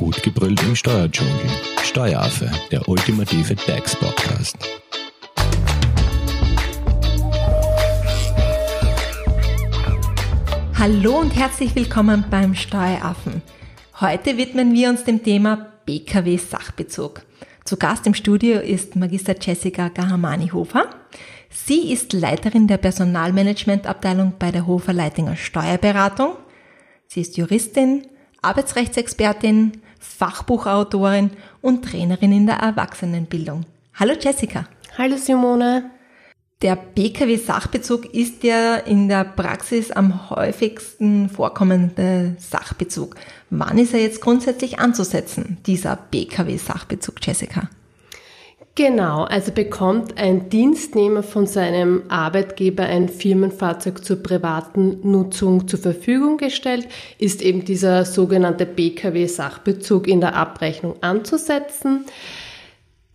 Gut gebrüllt im Steuerdschungel. Steueraffe, der ultimative DAX-Podcast. Hallo und herzlich willkommen beim Steueraffen. Heute widmen wir uns dem Thema BKW Sachbezug. Zu Gast im Studio ist Magister Jessica Gahamani-Hofer. Sie ist Leiterin der Personalmanagementabteilung bei der Hofer Leitinger Steuerberatung. Sie ist Juristin, Arbeitsrechtsexpertin, Fachbuchautorin und Trainerin in der Erwachsenenbildung. Hallo Jessica. Hallo Simone. Der BKW-Sachbezug ist ja in der Praxis am häufigsten vorkommende Sachbezug. Wann ist er jetzt grundsätzlich anzusetzen, dieser BKW-Sachbezug, Jessica? Genau, also bekommt ein Dienstnehmer von seinem Arbeitgeber ein Firmenfahrzeug zur privaten Nutzung zur Verfügung gestellt, ist eben dieser sogenannte BKW-Sachbezug in der Abrechnung anzusetzen.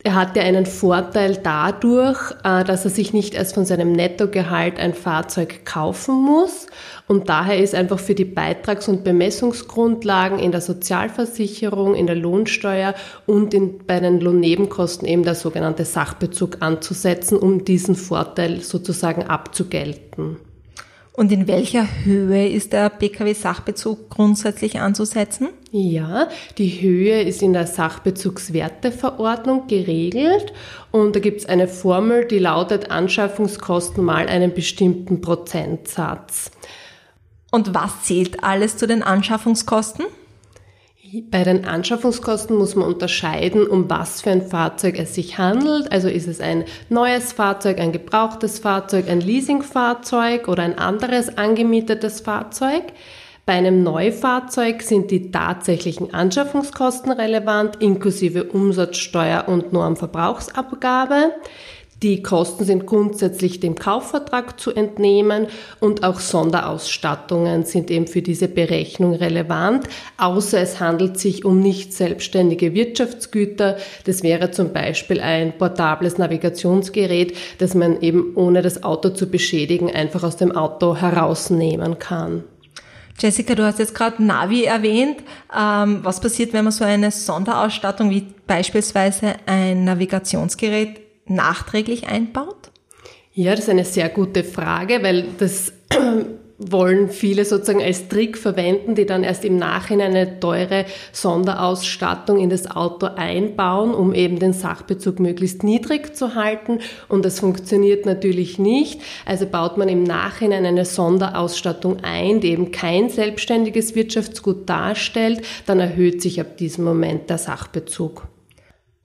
Er hat ja einen Vorteil dadurch, äh, dass er sich nicht erst von seinem Nettogehalt ein Fahrzeug kaufen muss und daher ist einfach für die Beitrags- und Bemessungsgrundlagen in der Sozialversicherung, in der Lohnsteuer und in, bei den Lohnnebenkosten eben der sogenannte Sachbezug anzusetzen, um diesen Vorteil sozusagen abzugelten. Und in welcher Höhe ist der Pkw-Sachbezug grundsätzlich anzusetzen? Ja, die Höhe ist in der Sachbezugswerteverordnung geregelt und da gibt es eine Formel, die lautet Anschaffungskosten mal einen bestimmten Prozentsatz. Und was zählt alles zu den Anschaffungskosten? Bei den Anschaffungskosten muss man unterscheiden, um was für ein Fahrzeug es sich handelt. Also ist es ein neues Fahrzeug, ein gebrauchtes Fahrzeug, ein Leasingfahrzeug oder ein anderes angemietetes Fahrzeug. Bei einem Neufahrzeug sind die tatsächlichen Anschaffungskosten relevant, inklusive Umsatzsteuer und Normverbrauchsabgabe. Die Kosten sind grundsätzlich dem Kaufvertrag zu entnehmen und auch Sonderausstattungen sind eben für diese Berechnung relevant, außer es handelt sich um nicht selbstständige Wirtschaftsgüter. Das wäre zum Beispiel ein portables Navigationsgerät, das man eben ohne das Auto zu beschädigen einfach aus dem Auto herausnehmen kann. Jessica, du hast jetzt gerade Navi erwähnt. Ähm, was passiert, wenn man so eine Sonderausstattung wie beispielsweise ein Navigationsgerät nachträglich einbaut? Ja, das ist eine sehr gute Frage, weil das wollen viele sozusagen als Trick verwenden, die dann erst im Nachhinein eine teure Sonderausstattung in das Auto einbauen, um eben den Sachbezug möglichst niedrig zu halten. Und das funktioniert natürlich nicht. Also baut man im Nachhinein eine Sonderausstattung ein, die eben kein selbstständiges Wirtschaftsgut darstellt, dann erhöht sich ab diesem Moment der Sachbezug.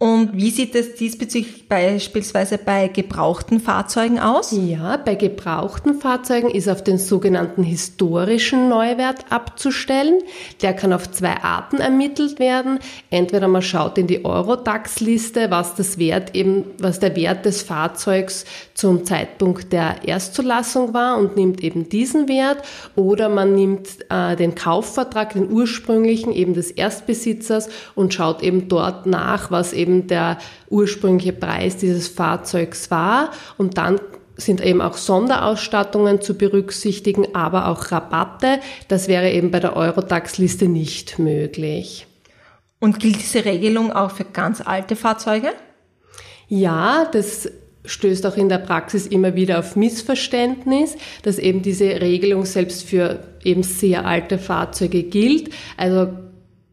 Und wie sieht es diesbezüglich beispielsweise bei gebrauchten Fahrzeugen aus? Ja, bei gebrauchten Fahrzeugen ist auf den sogenannten historischen Neuwert abzustellen. Der kann auf zwei Arten ermittelt werden. Entweder man schaut in die Eurodax-Liste, was das Wert eben, was der Wert des Fahrzeugs zum Zeitpunkt der Erstzulassung war und nimmt eben diesen Wert. Oder man nimmt äh, den Kaufvertrag, den ursprünglichen eben des Erstbesitzers und schaut eben dort nach, was eben eben der ursprüngliche Preis dieses Fahrzeugs war. Und dann sind eben auch Sonderausstattungen zu berücksichtigen, aber auch Rabatte. Das wäre eben bei der Eurodax-Liste nicht möglich. Und gilt diese Regelung auch für ganz alte Fahrzeuge? Ja, das stößt auch in der Praxis immer wieder auf Missverständnis, dass eben diese Regelung selbst für eben sehr alte Fahrzeuge gilt. Also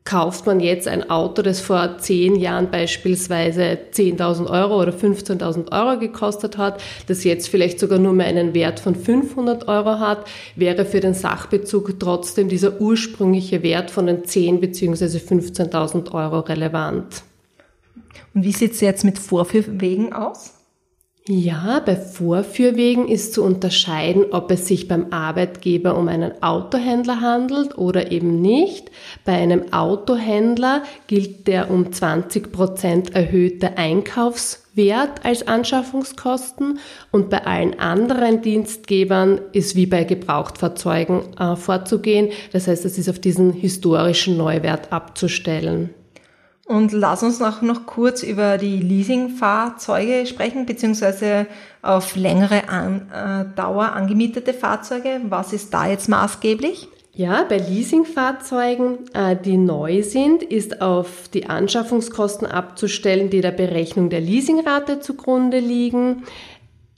kauft man jetzt ein Auto, das vor zehn Jahren beispielsweise 10.000 Euro oder 15.000 Euro gekostet hat, das jetzt vielleicht sogar nur mehr einen Wert von 500 Euro hat, wäre für den Sachbezug trotzdem dieser ursprüngliche Wert von den 10 bzw. 15.000 Euro relevant. Und wie sieht es jetzt mit Vorführwegen aus? Ja, bei Vorführwegen ist zu unterscheiden, ob es sich beim Arbeitgeber um einen Autohändler handelt oder eben nicht. Bei einem Autohändler gilt der um 20 Prozent erhöhte Einkaufswert als Anschaffungskosten und bei allen anderen Dienstgebern ist wie bei Gebrauchtfahrzeugen äh, vorzugehen. Das heißt, es ist auf diesen historischen Neuwert abzustellen. Und lass uns noch, noch kurz über die Leasingfahrzeuge sprechen, beziehungsweise auf längere An äh, Dauer angemietete Fahrzeuge. Was ist da jetzt maßgeblich? Ja, bei Leasingfahrzeugen, äh, die neu sind, ist auf die Anschaffungskosten abzustellen, die der Berechnung der Leasingrate zugrunde liegen.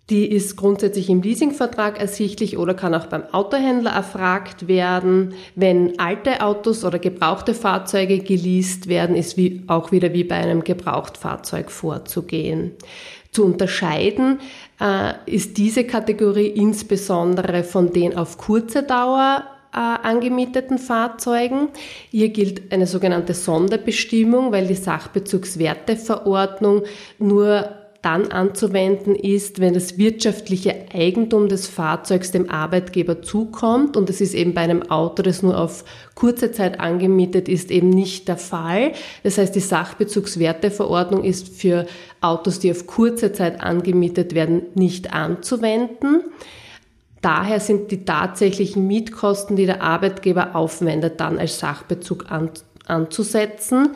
Die ist grundsätzlich im Leasingvertrag ersichtlich oder kann auch beim Autohändler erfragt werden. Wenn alte Autos oder gebrauchte Fahrzeuge geleast werden, ist wie, auch wieder wie bei einem Gebrauchtfahrzeug vorzugehen. Zu unterscheiden äh, ist diese Kategorie insbesondere von den auf kurze Dauer äh, angemieteten Fahrzeugen. Hier gilt eine sogenannte Sonderbestimmung, weil die Sachbezugswerteverordnung nur dann anzuwenden ist, wenn das wirtschaftliche Eigentum des Fahrzeugs dem Arbeitgeber zukommt. Und das ist eben bei einem Auto, das nur auf kurze Zeit angemietet ist, eben nicht der Fall. Das heißt, die Sachbezugswerteverordnung ist für Autos, die auf kurze Zeit angemietet werden, nicht anzuwenden. Daher sind die tatsächlichen Mietkosten, die der Arbeitgeber aufwendet, dann als Sachbezug an, anzusetzen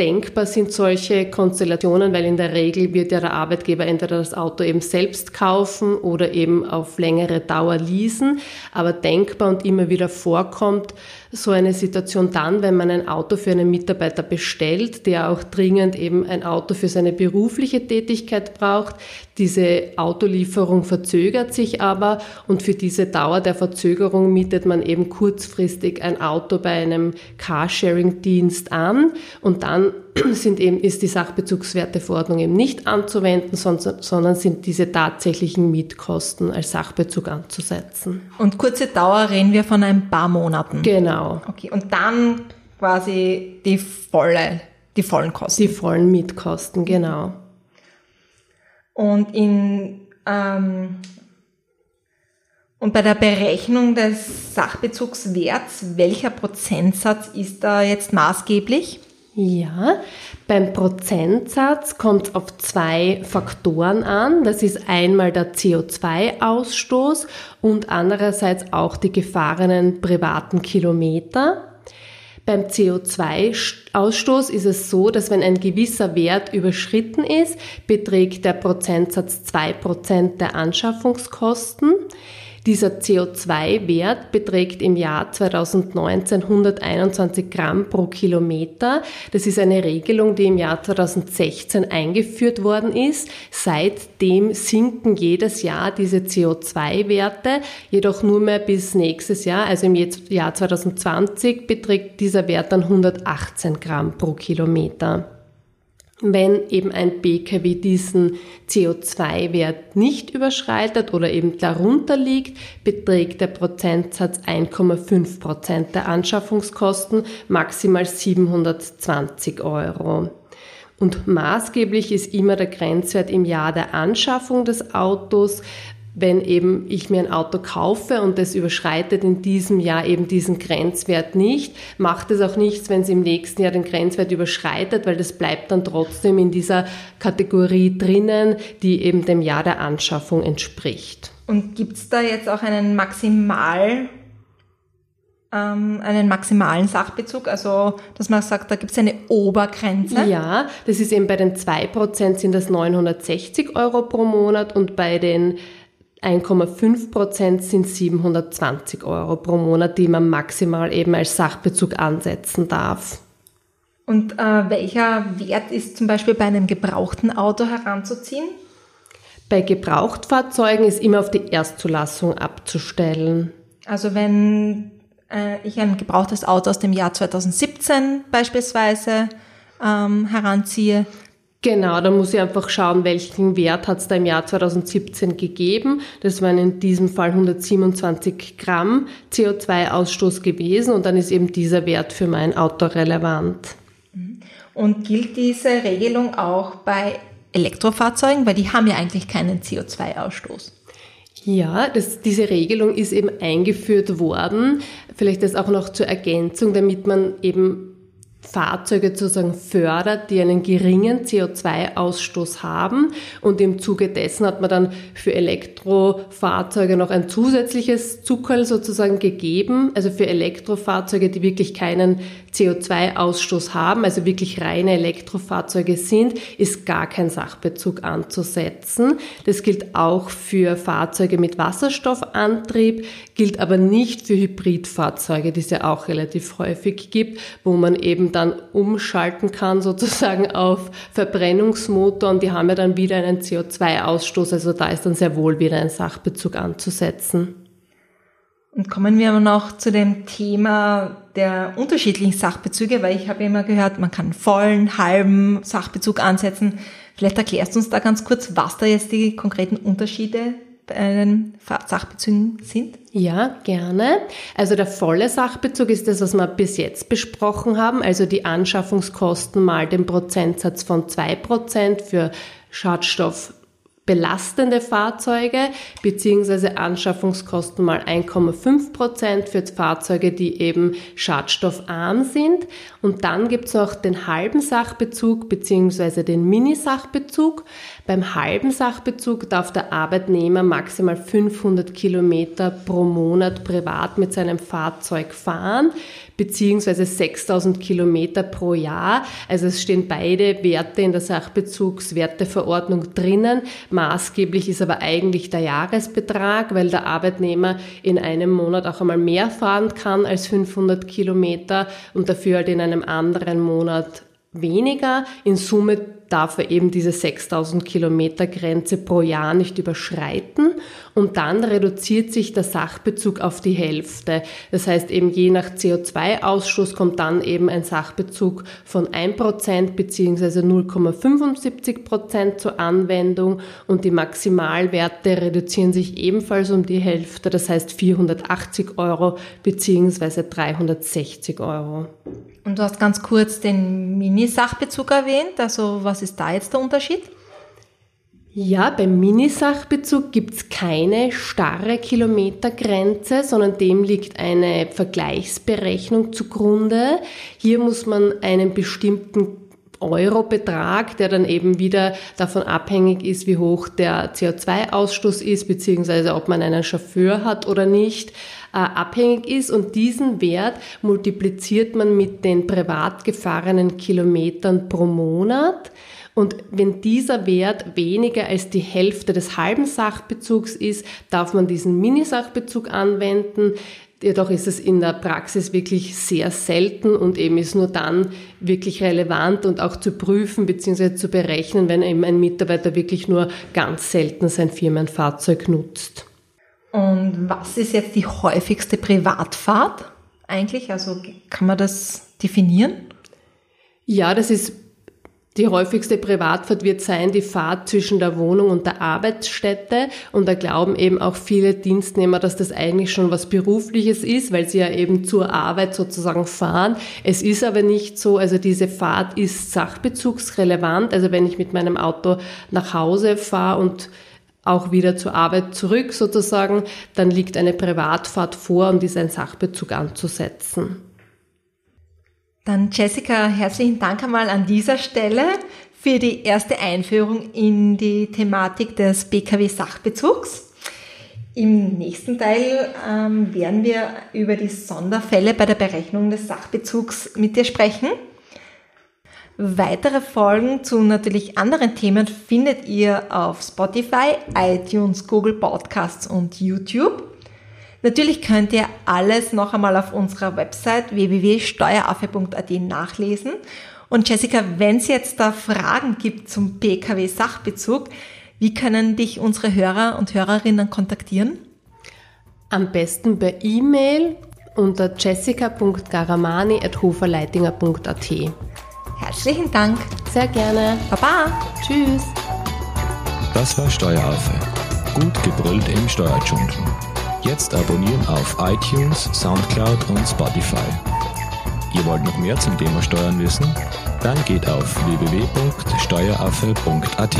denkbar sind solche Konstellationen, weil in der Regel wird ja der Arbeitgeber entweder das Auto eben selbst kaufen oder eben auf längere Dauer leasen. Aber denkbar und immer wieder vorkommt so eine Situation dann, wenn man ein Auto für einen Mitarbeiter bestellt, der auch dringend eben ein Auto für seine berufliche Tätigkeit braucht. Diese Autolieferung verzögert sich aber und für diese Dauer der Verzögerung mietet man eben kurzfristig ein Auto bei einem Carsharing-Dienst an und dann sind eben, ist die Sachbezugswerteverordnung eben nicht anzuwenden, sondern sind diese tatsächlichen Mietkosten als Sachbezug anzusetzen. Und kurze Dauer reden wir von ein paar Monaten. Genau. Okay, und dann quasi die volle, die vollen Kosten. Die vollen Mietkosten, genau. Und in ähm, und bei der Berechnung des Sachbezugswerts, welcher Prozentsatz ist da jetzt maßgeblich? Ja, beim Prozentsatz kommt es auf zwei Faktoren an. Das ist einmal der CO2-Ausstoß und andererseits auch die gefahrenen privaten Kilometer. Beim CO2-Ausstoß ist es so, dass wenn ein gewisser Wert überschritten ist, beträgt der Prozentsatz zwei Prozent der Anschaffungskosten. Dieser CO2-Wert beträgt im Jahr 2019 121 Gramm pro Kilometer. Das ist eine Regelung, die im Jahr 2016 eingeführt worden ist. Seitdem sinken jedes Jahr diese CO2-Werte, jedoch nur mehr bis nächstes Jahr, also im Jahr 2020 beträgt dieser Wert dann 118 Gramm pro Kilometer. Wenn eben ein BKW diesen CO2-Wert nicht überschreitet oder eben darunter liegt, beträgt der Prozentsatz 1,5 Prozent der Anschaffungskosten, maximal 720 Euro. Und maßgeblich ist immer der Grenzwert im Jahr der Anschaffung des Autos, wenn eben ich mir ein Auto kaufe und es überschreitet in diesem Jahr eben diesen Grenzwert nicht, macht es auch nichts, wenn es im nächsten Jahr den Grenzwert überschreitet, weil das bleibt dann trotzdem in dieser Kategorie drinnen, die eben dem Jahr der Anschaffung entspricht. Und gibt es da jetzt auch einen Maximal, ähm, einen maximalen Sachbezug, also dass man sagt, da gibt es eine Obergrenze? Ja, das ist eben bei den 2% sind das 960 Euro pro Monat und bei den 1,5 Prozent sind 720 Euro pro Monat, die man maximal eben als Sachbezug ansetzen darf. Und äh, welcher Wert ist zum Beispiel bei einem gebrauchten Auto heranzuziehen? Bei Gebrauchtfahrzeugen ist immer auf die Erstzulassung abzustellen. Also wenn äh, ich ein gebrauchtes Auto aus dem Jahr 2017 beispielsweise ähm, heranziehe, Genau, da muss ich einfach schauen, welchen Wert hat es da im Jahr 2017 gegeben. Das waren in diesem Fall 127 Gramm CO2-Ausstoß gewesen und dann ist eben dieser Wert für mein Auto relevant. Und gilt diese Regelung auch bei Elektrofahrzeugen, weil die haben ja eigentlich keinen CO2-Ausstoß? Ja, das, diese Regelung ist eben eingeführt worden. Vielleicht das auch noch zur Ergänzung, damit man eben Fahrzeuge sozusagen fördert, die einen geringen CO2-Ausstoß haben. Und im Zuge dessen hat man dann für Elektrofahrzeuge noch ein zusätzliches Zuckerl sozusagen gegeben. Also für Elektrofahrzeuge, die wirklich keinen CO2-Ausstoß haben, also wirklich reine Elektrofahrzeuge sind, ist gar kein Sachbezug anzusetzen. Das gilt auch für Fahrzeuge mit Wasserstoffantrieb, gilt aber nicht für Hybridfahrzeuge, die es ja auch relativ häufig gibt, wo man eben dann umschalten kann sozusagen auf Verbrennungsmotor und die haben ja dann wieder einen CO2-Ausstoß, also da ist dann sehr wohl wieder ein Sachbezug anzusetzen. Und kommen wir aber noch zu dem Thema der unterschiedlichen Sachbezüge, weil ich habe immer gehört, man kann vollen, halben Sachbezug ansetzen. Vielleicht erklärst du uns da ganz kurz, was da jetzt die konkreten Unterschiede den Sachbezügen sind? Ja, gerne. Also der volle Sachbezug ist das, was wir bis jetzt besprochen haben, also die Anschaffungskosten mal den Prozentsatz von zwei Prozent für Schadstoff belastende Fahrzeuge beziehungsweise Anschaffungskosten mal 1,5 Prozent für Fahrzeuge, die eben schadstoffarm sind. Und dann gibt's noch den halben Sachbezug beziehungsweise den Mini-Sachbezug. Beim halben Sachbezug darf der Arbeitnehmer maximal 500 Kilometer pro Monat privat mit seinem Fahrzeug fahren beziehungsweise 6000 Kilometer pro Jahr. Also es stehen beide Werte in der Sachbezugswerteverordnung drinnen. Maßgeblich ist aber eigentlich der Jahresbetrag, weil der Arbeitnehmer in einem Monat auch einmal mehr fahren kann als 500 Kilometer und dafür halt in einem anderen Monat weniger. In Summe darf er eben diese 6000 Kilometer Grenze pro Jahr nicht überschreiten und dann reduziert sich der Sachbezug auf die Hälfte. Das heißt eben je nach CO2-Ausstoß kommt dann eben ein Sachbezug von 1% bzw. 0,75% zur Anwendung und die Maximalwerte reduzieren sich ebenfalls um die Hälfte, das heißt 480 Euro bzw. 360 Euro. Und du hast ganz kurz den Mini-Sachbezug erwähnt. Also was ist da jetzt der Unterschied? Ja, beim Minisachbezug gibt's keine starre Kilometergrenze, sondern dem liegt eine Vergleichsberechnung zugrunde. Hier muss man einen bestimmten Eurobetrag, der dann eben wieder davon abhängig ist, wie hoch der CO2-Ausstoß ist, beziehungsweise ob man einen Chauffeur hat oder nicht, äh, abhängig ist. Und diesen Wert multipliziert man mit den privat gefahrenen Kilometern pro Monat. Und wenn dieser Wert weniger als die Hälfte des halben Sachbezugs ist, darf man diesen Minisachbezug anwenden. Jedoch ist es in der Praxis wirklich sehr selten und eben ist nur dann wirklich relevant und auch zu prüfen bzw. zu berechnen, wenn eben ein Mitarbeiter wirklich nur ganz selten sein Firmenfahrzeug nutzt. Und was ist jetzt die häufigste Privatfahrt eigentlich? Also kann man das definieren? Ja, das ist die häufigste Privatfahrt wird sein die Fahrt zwischen der Wohnung und der Arbeitsstätte. Und da glauben eben auch viele Dienstnehmer, dass das eigentlich schon was Berufliches ist, weil sie ja eben zur Arbeit sozusagen fahren. Es ist aber nicht so. Also diese Fahrt ist sachbezugsrelevant. Also wenn ich mit meinem Auto nach Hause fahre und auch wieder zur Arbeit zurück sozusagen, dann liegt eine Privatfahrt vor und ist ein Sachbezug anzusetzen. Dann Jessica, herzlichen Dank einmal an dieser Stelle für die erste Einführung in die Thematik des BKW-Sachbezugs. Im nächsten Teil ähm, werden wir über die Sonderfälle bei der Berechnung des Sachbezugs mit dir sprechen. Weitere Folgen zu natürlich anderen Themen findet ihr auf Spotify, iTunes, Google Podcasts und YouTube. Natürlich könnt ihr alles noch einmal auf unserer Website www.steueraffe.at nachlesen. Und Jessica, wenn es jetzt da Fragen gibt zum PKW-Sachbezug, wie können dich unsere Hörer und Hörerinnen kontaktieren? Am besten per E-Mail unter jessica.garamani.hoferleitinger.at. Herzlichen Dank. Sehr gerne. Baba. Tschüss. Das war Steueraffe. Gut gebrüllt im Steuerdschungel. Jetzt abonnieren auf iTunes, Soundcloud und Spotify. Ihr wollt noch mehr zum Thema Steuern wissen? Dann geht auf www.steueraffe.at.